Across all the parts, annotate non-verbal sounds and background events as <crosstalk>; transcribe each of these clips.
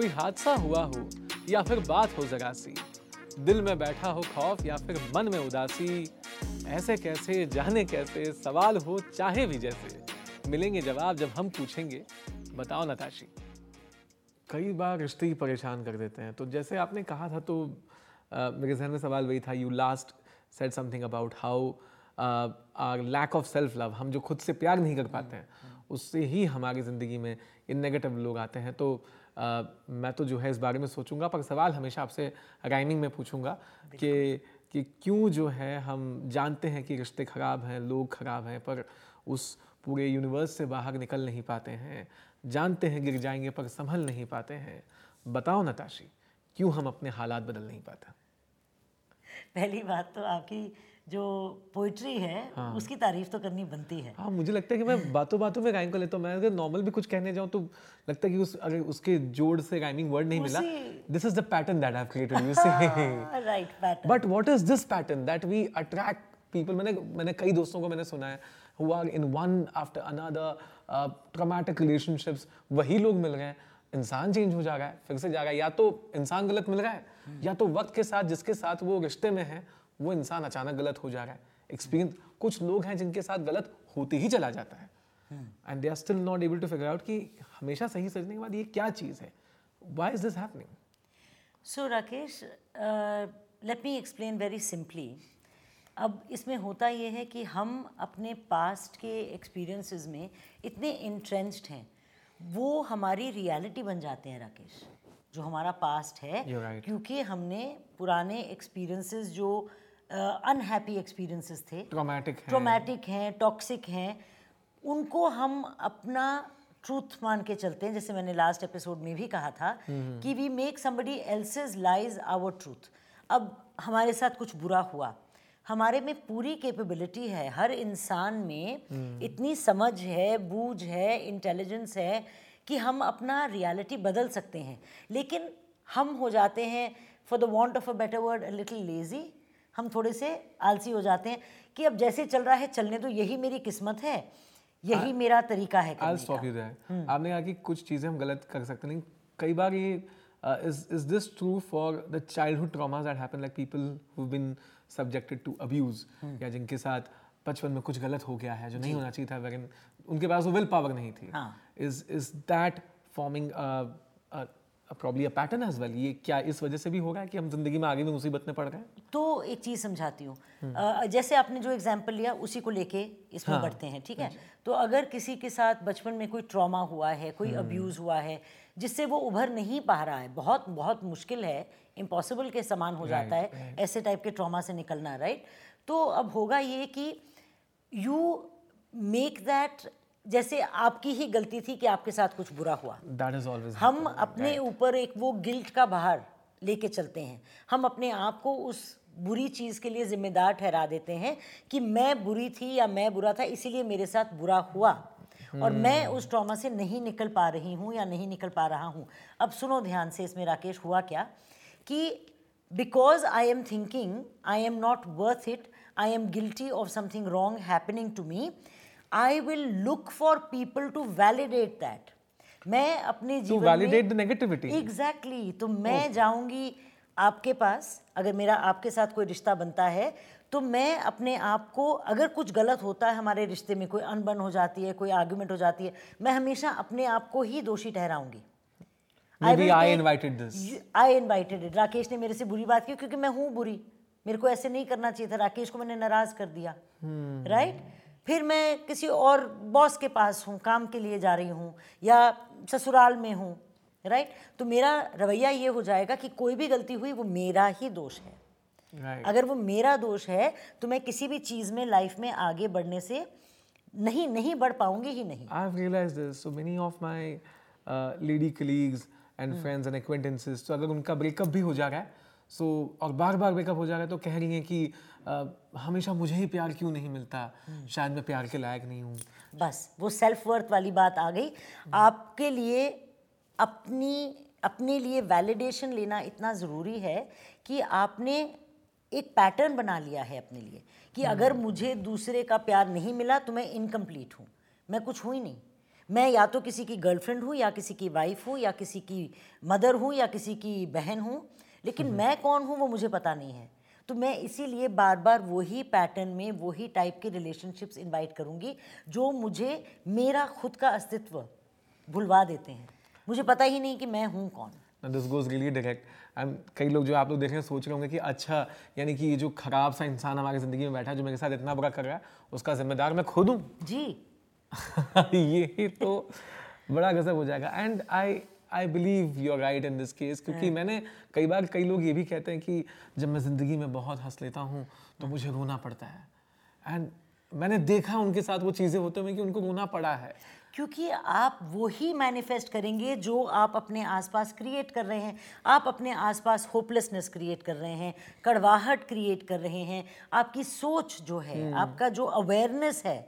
कोई हादसा हुआ हो या फिर बात हो जरा सी? दिल में बैठा हो खौफ या फिर मन में उदासी? ऐसे कैसे जाने कैसे सवाल हो चाहे भी जैसे। मिलेंगे जवाब जब हम पूछेंगे। बताओ नताशी। कई बार रिश्ते ही परेशान कर देते हैं। तो जैसे आपने कहा था तो मेरे जहन में सवाल वही था you last said something about how our lack of self love हम जो खुद से प्यार नहीं कर पाते हैं उससे ही हमारी ज़िंदगी में इन नेगेटिव लोग आते हैं। तो uh, मैं तो जो है इस बारे में सोचूँगा पर सवाल हमेशा आपसे राइमिंग में पूछूँगा कि कि क्यों जो है हम जानते हैं कि रिश्ते ख़राब हैं लोग ख़राब हैं पर उस पूरे यूनिवर्स से बाहर निकल नहीं पाते हैं। जानते हैं गिर जाएँगे पर संभल नहीं पाते हैं। बताओ नताशी क्यों हम अपने हालात बदल नहीं पाते? पहली बात तो आपकी जो पोइट्री है हाँ। उसकी तारीफ़ तो करनी बनती है। हाँ मुझे लगता है कि मैं बातों बातों में राइम कर लेता हूँ। मैं अगर नॉर्मल भी कुछ कहने जाऊँ तो लगता है कि उस अगर उसके जोड़ से राइमिंग वर्ड नहीं मिला this is the pattern that I have created you say right pattern but what is this pattern that we attract people मैंने मैंने कई दोस्तों को मैंने सुना है who are in one after another traumatic relationships वही लोग मिल रहे हैं। इंसान चेंज हो जा रहा है फिर से जा रहा है। या तो इंसान गलत मिल रहा है या तो वक्त के साथ जिसके साथ वो रिश्ते में है वो इंसान अचानक गलत हो जा रहा है। एक्सपीरियंस कुछ लोग हैं जिनके साथ गलत होते ही चला जाता है। And they are still not able to figure out कि हमेशा सही सोचने के बाद ये क्या चीज़ है? Why is this happening so Rakesh let me explain very simply अब इसमें होता ये है कि हम अपने पास्ट के एक्सपीरियंसेस में इतने इंट्रेंस्ड हैं। वो हमारी रियलिटी बन जाते हैं राकेश जो हमारा पास्ट है। Right. क्योंकि हमने पुराने एक्सपीरियंसेस जो अनहैप्पी uh, एक्सपीरियंसेस थे ट्रॉमेटिक है। ट्रोमैटिक हैं टॉक्सिक हैं उनको हम अपना ट्रूथ मान के चलते हैं। जैसे मैंने लास्ट एपिसोड में भी कहा था कि we make somebody else's lies our truth अब हमारे साथ कुछ बुरा हुआ हमारे में पूरी कैपेबिलिटी है। हर इंसान में इतनी समझ है बूझ है इंटेलिजेंस है कि हम अपना रियलिटी बदल सकते हैं। लेकिन हम हो जाते हैं for the want of a better word little lazy हम थोड़े से आलसी हो जाते हैं कि अब जैसे चल रहा है चलने तो यही मेरी किस्मत है यही मेरा तरीका है stop you there. आपने कहा कि कुछ चीज़ें हम गलत कर सकते नहीं कई बार ये is this true for the childhood traumas that happen like people who been subjected to abuse या जिनके साथ बचपन में कुछ गलत हो गया है जो नहीं होना चाहिए था लेकिन उनके पास वो विल पावर नहीं थी is is that forming probably a pattern as well ये क्या इस वजह से भी हो रहा है कि हम ज़िंदगी में आगे में मुसीबत में पड़ रहे हैं? तो एक चीज़ समझाती हूँ। uh, जैसे आपने जो एग्ज़ाम्पल लिया उसी को लेके इसमें हाँ, बढ़ते हैं ठीक है? तो अगर किसी के साथ बचपन में कोई ट्रॉमा हुआ है कोई अब्यूज़ हुआ है जिससे वो उभर नहीं पा रहा है बहुत बहुत मुश्किल है इम्पॉसिबल के समान हो जाता है ऐसे टाइप के ट्रॉमा से निकलना राइट तो अब होगा ये कि यू मेक दैट जैसे आपकी ही गलती थी कि आपके साथ कुछ बुरा हुआ। दैट इज़ ऑलवेज हम अपने ऊपर एक वो गिल्ट का बाहर लेके चलते हैं। हम अपने आप को उस बुरी चीज़ के लिए जिम्मेदार ठहरा देते हैं कि मैं बुरी थी या मैं बुरा था इसीलिए मेरे साथ बुरा हुआ। और मैं उस ट्रॉमा से नहीं निकल पा रही हूँ या नहीं निकल पा रहा हूँ। अब सुनो ध्यान से इसमें राकेश हुआ क्या कि because I am thinking I am not worth it I am guilty of something wrong happening to me I will look for people to validate that मैं अपने जीवन वैलिडेट द नेगेटिविटी एग्जैक्टली तो मैं oh. जाऊँगी आपके पास अगर मेरा आपके साथ कोई रिश्ता बनता है तो मैं अपने आप को अगर कुछ गलत होता है हमारे रिश्ते में कोई अनबन हो जाती है कोई आर्ग्यूमेंट हो जाती है मैं हमेशा अपने आप को ही दोषी ठहराऊँगी आई I invited this. I Rakesh ने मेरे से बुरी बात की क्योंकि मैं हूँ बुरी मेरे को ऐसे नहीं करना चाहिए था राकेश को मैंने नाराज़ कर दिया राइट hmm. right? फिर मैं किसी और बॉस के पास हूँ काम के लिए जा रही हूँ या ससुराल में हूँ राइट right? तो मेरा रवैया ये हो जाएगा कि कोई भी गलती हुई वो मेरा ही दोष है right. अगर वो मेरा दोष है तो मैं किसी भी चीज़ में लाइफ में आगे बढ़ने से नहीं नहीं बढ़ पाऊँगी ही नहीं I have realised this so many of my lady colleagues and friends and acquaintances तो अगर उनका ब्रेकअप भी हो जा रहा है सो so, और बार बार ब्रेकअप हो जा रहा है तो कह रही हैं कि आ, हमेशा मुझे ही प्यार क्यों नहीं मिलता. शायद मैं प्यार के लायक नहीं हूँ बस वो सेल्फ वर्थ वाली बात आ गई. आपके लिए अपनी अपने लिए वैलिडेशन लेना इतना ज़रूरी है कि आपने एक पैटर्न बना लिया है अपने लिए कि hmm. अगर मुझे दूसरे का प्यार नहीं मिला तो मैं इनकम्प्लीट हूँ मैं कुछ हुई नहीं मैं या तो किसी की गर्लफ्रेंड हूँ या किसी की वाइफ हूँ या किसी की मदर हूँ या किसी की बहन हूँ लेकिन मैं कौन हूँ वो मुझे पता नहीं है तो मैं इसीलिए बार बार वही पैटर्न में वही टाइप के रिलेशनशिप्स इनवाइट करूँगी जो मुझे मेरा खुद का अस्तित्व भुलवा देते हैं। मुझे पता ही नहीं कि मैं हूँ कौन। This goes really direct and कई लोग जो आप लोग देख रहे हैं सोच रहे होंगे कि अच्छा यानी कि ये जो खराब सा इंसान हमारी ज़िंदगी में बैठा है जो मेरे साथ इतना बुरा कर रहा है उसका जिम्मेदार मैं खुद हूँ। जी। <laughs> ये तो बड़ा गजब हो जाएगा। And I I believe you are right in this case क्योंकि मैंने कई बार कई लोग ये भी कहते हैं कि जब मैं ज़िंदगी में बहुत हंस लेता हूँ तो मुझे रोना पड़ता है। एंड मैंने देखा उनके साथ वो चीज़ें होते हुए कि उनको रोना पड़ा है। क्योंकि आप वही मैनिफेस्ट करेंगे जो आप अपने आसपास क्रिएट कर रहे हैं। आप अपने आसपास होपलेसनेस क्रिएट कर रहे हैं कड़वाहट क्रिएट कर रहे हैं। आपकी सोच जो है आपका जो अवेयरनेस है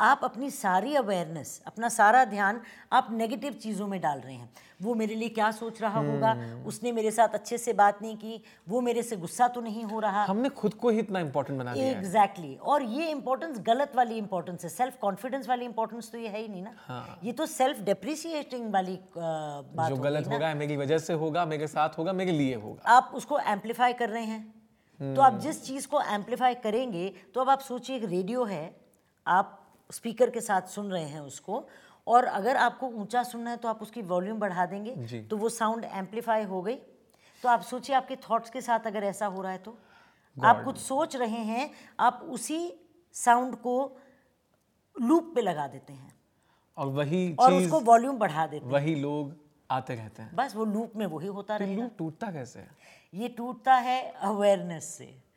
आप अपनी सारी अवेयरनेस अपना सारा ध्यान आप नेगेटिव चीज़ों में डाल रहे हैं। वो मेरे लिए क्या सोच रहा होगा? उसने मेरे साथ अच्छे से बात नहीं की वो मेरे से गुस्सा तो नहीं हो रहा। हमने खुद को ही इतना इम्पोर्टेंट बना दिया एग्जैक्टली exactly. और ये इंपॉर्टेंस गलत वाली इंपॉर्टेंस है। सेल्फ कॉन्फिडेंस वाली इंपॉर्टेंस तो ये है ही नहीं ना। हाँ। ये तो सेल्फ डेप्रिसिएटिंग वाली बात जो गलत होगा मेरी वजह से होगा मेरे साथ होगा मेरे लिए होगा। आप उसको एम्पलीफाई कर रहे हैं। तो आप जिस चीज़ को एम्पलीफाई करेंगे तो अब आप सोचिए एक रेडियो है आप स्पीकर के साथ सुन रहे हैं उसको और अगर आपको ऊँचा सुनना है तो आप उसकी वॉल्यूम बढ़ा देंगे तो वो साउंड एम्पलीफाई हो गई। तो आप सोचिए आपके थॉट्स के साथ अगर ऐसा हो रहा है तो। God. आप कुछ सोच रहे हैं आप उसी साउंड को लूप पे लगा देते हैं। और वही और उसको वॉल्यूम बढ़ा देते हैं। वही लोग आते रहते हैं। बस वो लूप में वही होता तो रहेगा। लूप टूटता कैसे है? ये टूटता है अवेयरनेस से।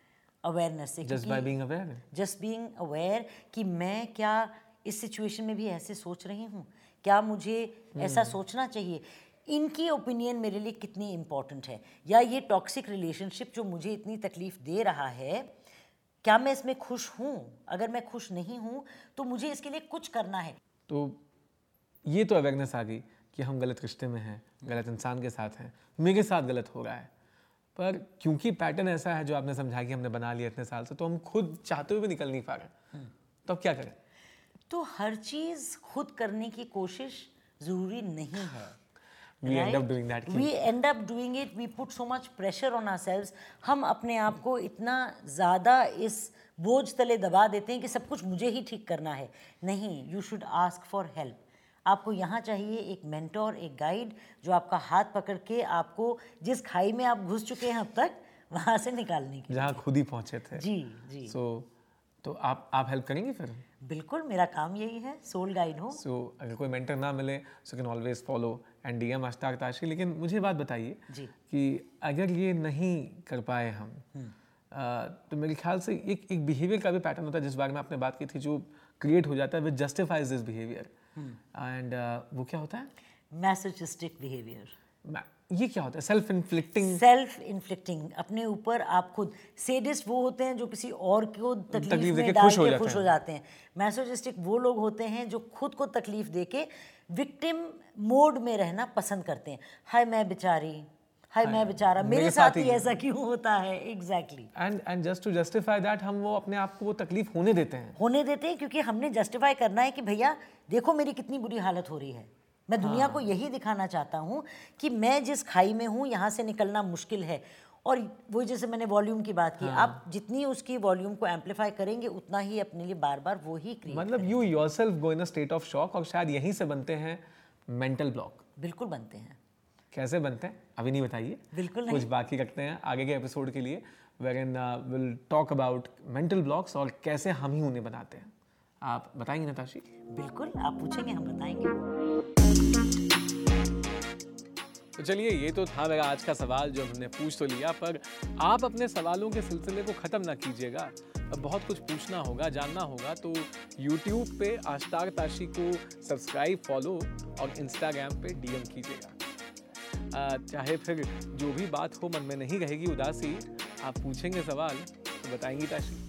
अवेयरनेस से just by being aware just being aware कि मैं क्या इस सिचुएशन में भी ऐसे सोच रही हूँ? क्या मुझे ऐसा सोचना चाहिए? इनकी ओपिनियन मेरे लिए कितनी इम्पोर्टेंट है? या ये टॉक्सिक रिलेशनशिप जो मुझे इतनी तकलीफ़ दे रहा है क्या मैं इसमें खुश हूँ? अगर मैं खुश नहीं हूँ तो मुझे इसके लिए कुछ करना है। तो ये तो अवेयरनेस आ गई कि हम गलत रिश्ते में हैं गलत इंसान के साथ हैं मेरे साथ गलत हो रहा है। पर क्योंकि पैटर्न ऐसा है जो आपने समझा कि हमने बना लिया इतने साल से तो हम खुद चाहते हुए भी निकल नहीं पा रहे तो अब क्या करें? तो हर चीज़ खुद करने की कोशिश ज़रूरी नहीं है। We end up doing that. We end up doing it. We put so much pressure on ourselves. हम अपने आप को इतना ज़्यादा इस बोझ तले दबा देते हैं कि सब कुछ मुझे ही ठीक करना है। नहीं you should ask for help आपको यहाँ चाहिए एक मेंटोर एक गाइड जो आपका हाथ पकड़ के आपको जिस खाई में आप घुस चुके हैं अब तक वहाँ से निकालने की जहाँ खुद ही पहुँचे थे। जी जी। सो तो आप आप हेल्प करेंगे फिर? बिल्कुल मेरा काम यही है सोल गाइड हो। सो अगर कोई मेंटर ना मिले so can always follow and D M Ashtak Tashi लेकिन मुझे बात बताइए जी। कि अगर ये नहीं कर पाए हम आ, तो मेरे ख्याल से एक एक बिहेवियर का भी पैटर्न होता है जिस बारे में आपने बात की थी जो क्रिएट हो जाता है which justifies this behaviour and वो क्या होता है? मैसोचिस्टिक बिहेवियर ये क्या होता है? सेल्फ इन्फ्लिक्टिंग सेल्फ इन्फ्लिक्टिंग अपने ऊपर आप खुद सेडिस्ट वो होते हैं जो किसी और को तकलीफ़ तकलीफ़ में डाल खुश के खुश हो हैं। जाते हैं। मैसोजिस्टिक वो लोग होते हैं जो खुद को तकलीफ़ देके विक्टिम मोड में रहना पसंद करते हैं। हाय मैं बेचारी हाय मैं बेचारा मेरे साथ ही ही ऐसा क्यों होता है? Exactly and and just to justify that हम वो अपने आप को वो तकलीफ़ होने देते हैं। होने देते हैं क्योंकि हमने जस्टिफाई करना है कि भैया देखो मेरी कितनी बुरी हालत हो रही है। मैं दुनिया को यही दिखाना चाहता हूँ कि मैं जिस खाई में हूँ यहाँ से निकलना मुश्किल है। और वो जैसे मैंने वॉल्यूम की बात की हाँ. आप जितनी उसकी वॉल्यूम को एम्पलीफाई करेंगे उतना ही अपने लिए बार बार वो ही मतलब you yourself go in state of shock और शायद यहीं से बनते हैं मेंटल ब्लॉक बिल्कुल बनते हैं। कैसे बनते हैं अभी नहीं बताइए। बिल्कुल कुछ बाकी रखते हैं आगे के एपिसोड के लिए where in will talk about mental blocks और कैसे हम ही उन्हें बनाते हैं। आप बताएँगे नताशी? बिल्कुल आप पूछेंगे हम बताएँगे। तो चलिए ये तो था मेरा आज का सवाल जो हमने पूछ तो लिया पर आप अपने सवालों के सिलसिले को ख़त्म ना कीजिएगा। अब बहुत कुछ पूछना होगा जानना होगा तो YouTube पे आश्तार ताशी को सब्सक्राइब फॉलो और Instagram पे डीएम कीजिएगा। चाहे फिर जो भी बात हो, मन में नहीं रहेगी उदासी, आप पूछेंगे सवाल तो बताएँगी ताशी।